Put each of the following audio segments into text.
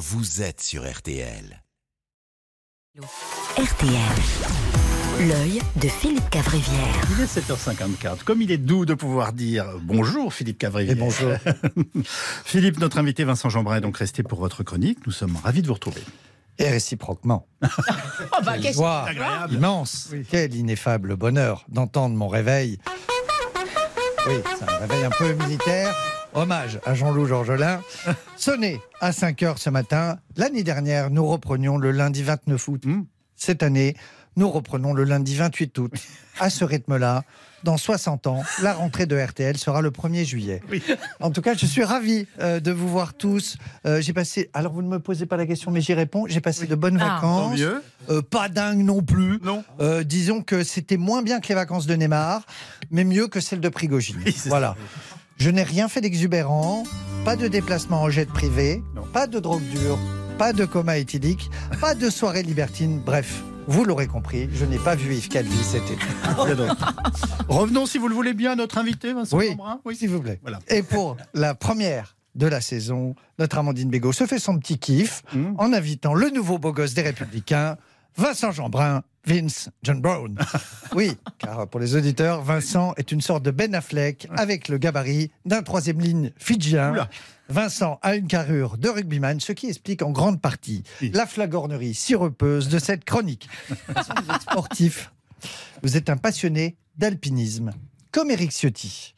vous êtes sur RTL. RTL. L'œil de Philippe Cavrivière. Il est 7h54. Comme il est doux de pouvoir dire bonjour Philippe Cavrivière. Et bonjour. Philippe, notre invité Vincent Jeanbrun est donc resté pour votre chronique. Nous sommes ravis de vous retrouver. Et réciproquement. Oh bah, Une qu'est-ce- joie agréable. immense. Quel ineffable bonheur d'entendre mon réveil. Oui, c'est un réveil un peu militaire. Hommage à Jean-Loup Georgelin. Sonné à 5 heures ce matin. L'année dernière, nous reprenions le lundi 29 août. Hmm. Cette année, nous reprenons le lundi 28 août. À ce rythme-là, dans 60 ans, la rentrée de RTL sera le 1er juillet. Oui. En tout cas, je suis ravi euh, de vous voir tous. Euh, j'ai passé. Alors, vous ne me posez pas la question, mais j'y réponds. J'ai passé de bonnes Ah. Tant vacances. mieux. Euh, pas dingue non plus. Non. Euh, disons que c'était moins bien que les vacances de Neymar, mais mieux que celles de Prigogine. Oui, voilà. Je n'ai rien fait d'exubérant, pas de déplacement en jet privé, Non. pas de drogue dure, pas de coma éthylique, pas de soirée libertine. Bref, vous l'aurez compris, je n'ai pas vu Yves Calvi cet été. Revenons, si vous le voulez bien, à notre invité Vincent Oui. Oui, S'il vous plaît. Voilà. Et pour la première de la saison, notre Amandine Bégaud se fait son petit kiff Hmm. en invitant le nouveau beau gosse des Républicains, Vincent Jeanbrun, Vince John Brown. Oui, car pour les auditeurs, Vincent est une sorte de Ben Affleck avec le gabarit d'un troisième ligne fidjien. Oula. Vincent a une carrure de rugbyman, ce qui explique en grande partie Oui. la flagornerie sirupeuse de cette chronique. Vous êtes sportif, vous êtes un passionné d'alpinisme, comme Eric Ciotti.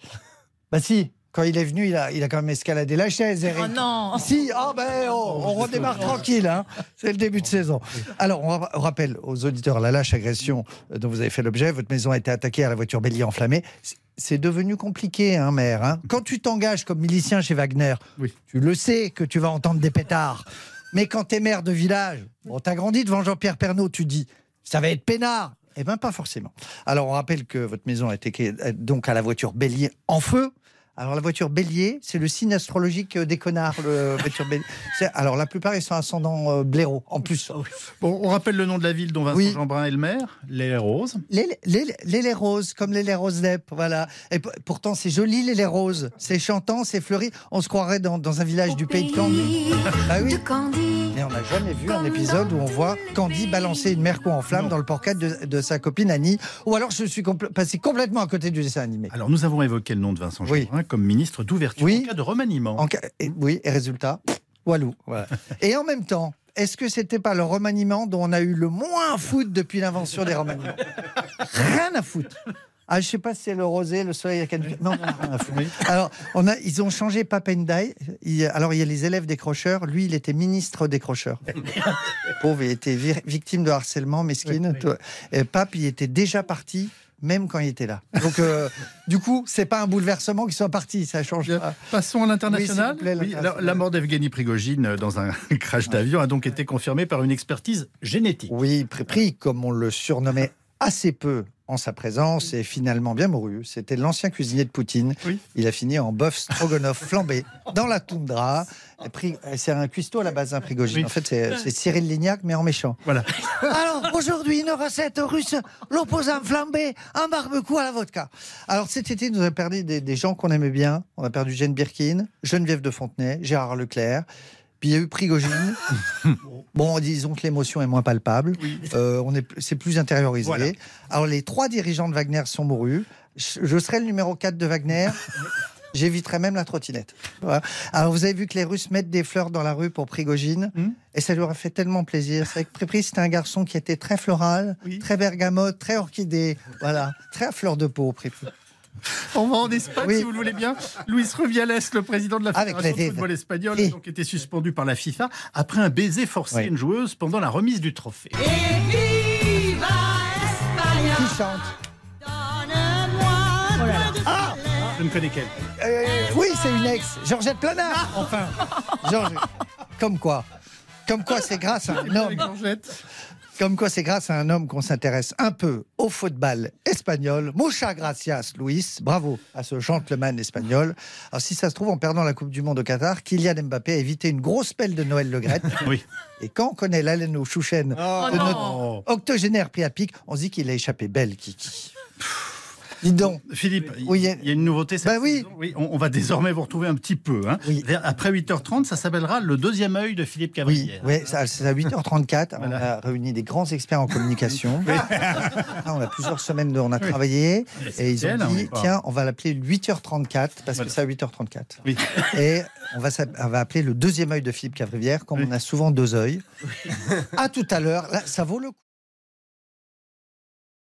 Bah si, quand il est venu, il a, il a quand même escaladé la chaise, Eric. Oh non Si, ah ben, oh, on redémarre tranquille, hein. c'est le début de saison. Alors, on, ra- on rappelle aux auditeurs la lâche agression dont vous avez fait l'objet. Votre maison a été attaquée à la voiture bélier enflammée. C'est- devenu compliqué, hein, maire. hein. Quand tu t'engages comme milicien chez Wagner, Oui. tu le sais que tu vas entendre des pétards. Mais quand t'es maire de village, bon, t'as grandi devant Jean-Pierre Pernaud, tu dis, ça va être peinard. Eh bien, pas forcément. Alors, on rappelle que votre maison a été euh, donc à la voiture bélier en feu. Alors, la voiture bélier, c'est le signe astrologique des connards, le voiture bélier. Alors, la plupart, ils sont ascendants euh, blaireaux, en plus. Bon, on rappelle le nom de la ville dont Vincent Oui. Jeanbrun est le maire, les Roses. Les, les, les, les roses, comme les, les roses d'Ep, voilà. Et pourtant, c'est joli, les, les roses. C'est chantant, c'est fleuri. On se croirait dans, dans un village du pays de Candy. Ah oui. Mais on n'a jamais vu un épisode où on voit Candy balancer une merco en flamme Non. dans le porcat de, de sa copine Annie. Ou alors je suis compl- passé complètement à côté du dessin animé. Alors, nous avons évoqué le nom de Vincent Oui. Jeanbrun comme ministre d'ouverture Oui. en cas de remaniement. En et- oui, et résultat, Walou. Et en même temps, est-ce que c'était pas le remaniement dont on a eu le moins à foutre depuis l'invention des remaniements? Rien à foutre. Ah, je sais pas si c'est le rosé, le soleil. Non, à foutre. Alors, on a, ils ont changé Papendai. Il- Alors, il y a les élèves décrocheurs. Lui, il était ministre décrocheur. Pauvre, il était vi- victime de harcèlement, mesquine. Et Pape, il était déjà parti, même quand il était là. Donc, euh, du coup, c'est pas un bouleversement qu'il soit parti. Ça change Bien. pas. Passons à l'international. Oui, Oui, la, la mort d'Evgeny Prigogine euh, dans un crash d'avion a donc été confirmée par une expertise génétique. Oui, Prépri, comme on le surnommait assez peu en sa présence, est finalement bien mouru. C'était l'ancien cuisinier de Poutine. Oui. Il a fini en bœuf stroganoff flambé dans la toundra. Et C'est un cuistot à la base, un Prigogine. Oui. En fait, c'est c'est Cyril Lignac, mais en méchant. Voilà. Alors, aujourd'hui, une recette russe, l'opposant flambé, un barbecue à la vodka. Alors, cet été, nous avons perdu des, des gens qu'on aimait bien. On a perdu Jane Birkin, Geneviève de Fontenay, Gérard Leclerc. Puis il y a eu Prigogine. bon, disons que l'émotion est moins palpable. Euh, on est, c'est plus intériorisé. Voilà. Alors, les trois dirigeants de Wagner sont mourus. Je, je serai le numéro 4 de Wagner. J'éviterai même la trottinette. Voilà. Alors, vous avez vu que les Russes mettent des fleurs dans la rue pour Prigogine. Hmm. Et ça lui aurait fait tellement plaisir. C'est vrai que Prépri, c'était un garçon qui était très floral, Oui. très bergamote, très orchidée. Voilà. Très à fleur de peau, Prépri. On va en Espagne, Oui. si vous le voulez bien. Luis Rubiales, le président de la Fédération de football espagnol, Oui. a donc été suspendu par la FIFA après un baiser forcé Oui. à une joueuse pendant la remise du trophée. Qui chante Ah Je ne connais qu'elle. Euh, Oui, c'est une ex. Georgette Planard, enfin. Georges- Comme quoi Comme quoi, c'est grâce à un homme. Avec Georgette. Comme quoi, c'est grâce à un homme qu'on s'intéresse un peu au football espagnol. Muchas gracias, Luis. Bravo à ce gentleman espagnol. Alors, si ça se trouve, en perdant la Coupe du Monde au Qatar, Kylian Mbappé a évité une grosse pelle de Noël Le Graët. Oui. Et quand on connaît l'haleine aux chouchen Oh de notre octogénaire pris à pic, on se dit qu'il a échappé belle, Kiki. Dis donc. Philippe, il y, a il y a une nouveauté cette Bah oui. on, on va désormais vous retrouver un petit peu. hein. Oui. Après 8h30, ça s'appellera le deuxième œil de Philippe Oui, Cavrière. oui c'est à 8h34. On a réuni des grands experts en communication. Ah, on a plusieurs semaines, de, on a travaillé. Et ils ont Essentiel, dit hein. tiens, on va l'appeler 8h34 parce Voilà. que c'est à 8h34. Oui. Et on va, s'app- on va appeler le deuxième œil de Philippe Cavrivière, comme on a souvent deux œils. À tout à l'heure. Ça vaut le coup.